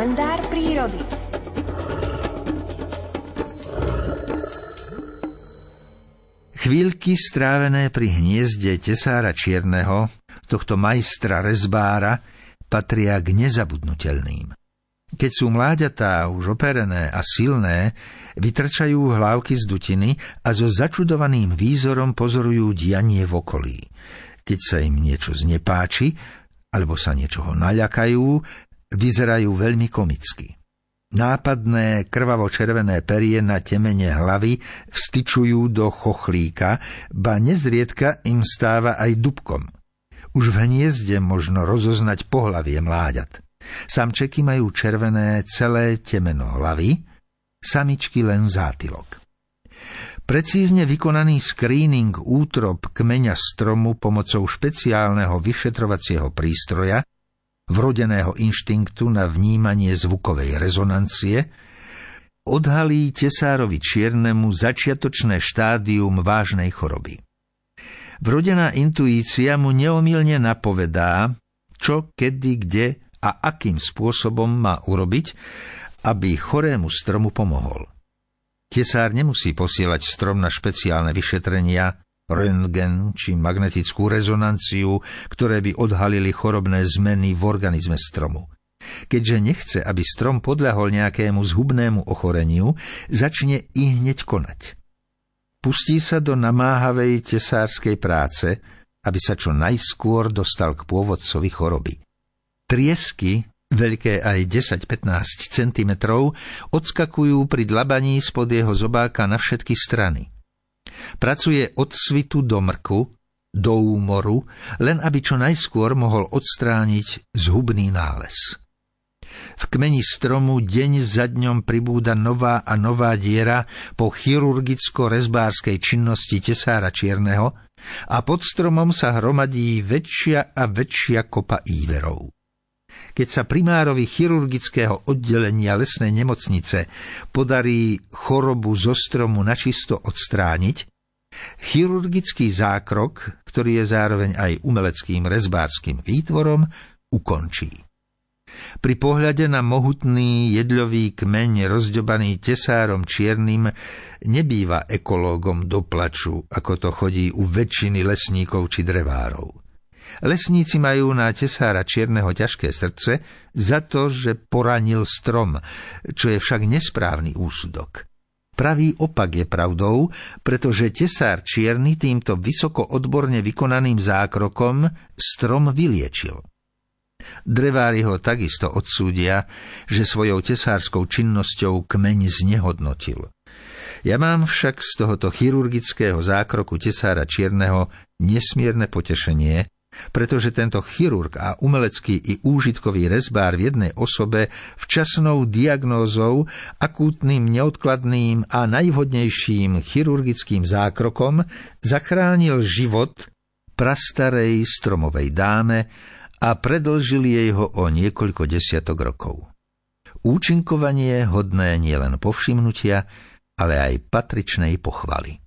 kalendár prírody. Chvíľky strávené pri hniezde tesára čierneho, tohto majstra rezbára, patria k nezabudnutelným. Keď sú mláďatá už operené a silné, vytrčajú hlavky z dutiny a so začudovaným výzorom pozorujú dianie v okolí. Keď sa im niečo znepáči, alebo sa niečoho naľakajú, vyzerajú veľmi komicky. Nápadné krvavo-červené perie na temene hlavy vstyčujú do chochlíka, ba nezriedka im stáva aj dubkom. Už v hniezde možno rozoznať pohlavie mláďat. Samčeky majú červené celé temeno hlavy, samičky len zátylok. Precízne vykonaný screening útrop kmeňa stromu pomocou špeciálneho vyšetrovacieho prístroja vrodeného inštinktu na vnímanie zvukovej rezonancie, odhalí tesárovi čiernemu začiatočné štádium vážnej choroby. Vrodená intuícia mu neomilne napovedá, čo, kedy, kde a akým spôsobom má urobiť, aby chorému stromu pomohol. Tesár nemusí posielať strom na špeciálne vyšetrenia, röntgen či magnetickú rezonanciu, ktoré by odhalili chorobné zmeny v organizme stromu. Keďže nechce, aby strom podľahol nejakému zhubnému ochoreniu, začne i hneď konať. Pustí sa do namáhavej tesárskej práce, aby sa čo najskôr dostal k pôvodcovi choroby. Triesky, veľké aj 10-15 cm, odskakujú pri dlabaní spod jeho zobáka na všetky strany – Pracuje od svitu do mrku, do úmoru, len aby čo najskôr mohol odstrániť zhubný nález. V kmeni stromu deň za dňom pribúda nová a nová diera po chirurgicko-rezbárskej činnosti tesára čierneho a pod stromom sa hromadí väčšia a väčšia kopa íverov. Keď sa primárovi chirurgického oddelenia lesnej nemocnice podarí chorobu zo stromu načisto odstrániť, chirurgický zákrok, ktorý je zároveň aj umeleckým rezbárským výtvorom, ukončí. Pri pohľade na mohutný jedľový kmeň rozďobaný tesárom čiernym nebýva ekológom do plaču, ako to chodí u väčšiny lesníkov či drevárov. Lesníci majú na tesára čierneho ťažké srdce za to, že poranil strom, čo je však nesprávny úsudok. Pravý opak je pravdou, pretože tesár čierny týmto vysoko odborne vykonaným zákrokom strom vyliečil. Drevári ho takisto odsúdia, že svojou tesárskou činnosťou kmeň znehodnotil. Ja mám však z tohoto chirurgického zákroku tesára čierneho nesmierne potešenie, pretože tento chirurg a umelecký i úžitkový rezbár v jednej osobe včasnou diagnózou, akútnym, neodkladným a najvhodnejším chirurgickým zákrokom zachránil život prastarej stromovej dáme a predlžil jej ho o niekoľko desiatok rokov. Účinkovanie hodné nielen povšimnutia, ale aj patričnej pochvaly.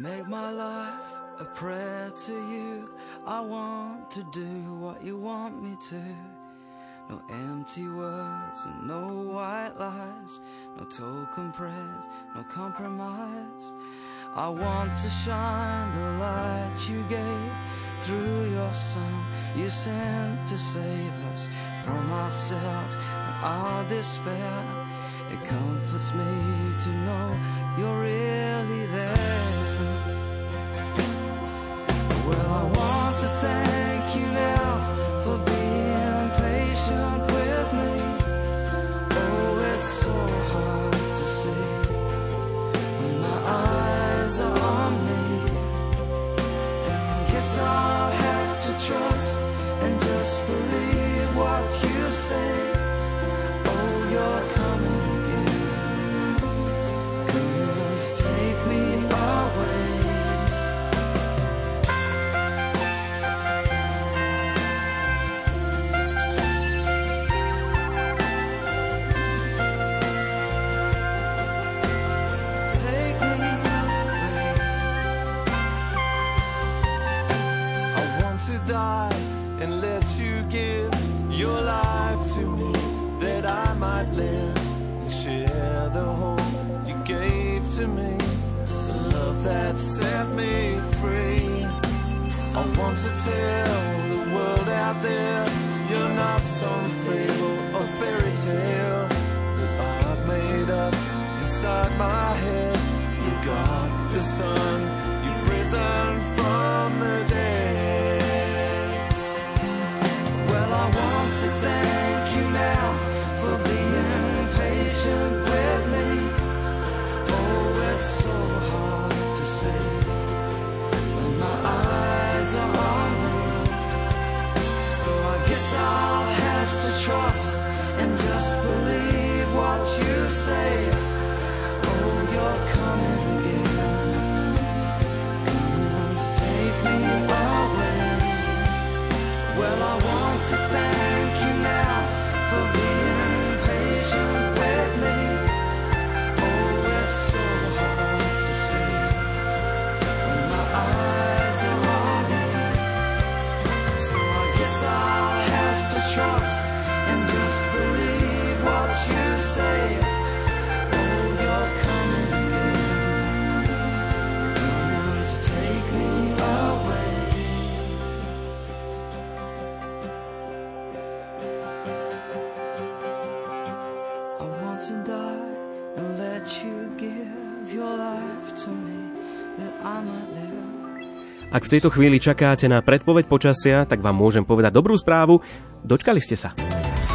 Make my life a prayer to you I want to do what you want me to. No empty words and no white lies, no token prayers, no compromise. I want to shine the light you gave through your Son. You sent to save us from ourselves and our despair. It comforts me to know you're really there. that set me free. I want to tell the world out there, you're not so free. want to die and let you give your life to me that I might live. Ak v tejto chvíli čakáte na predpoveď počasia, tak vám môžem povedať dobrú správu. Dočkali ste sa.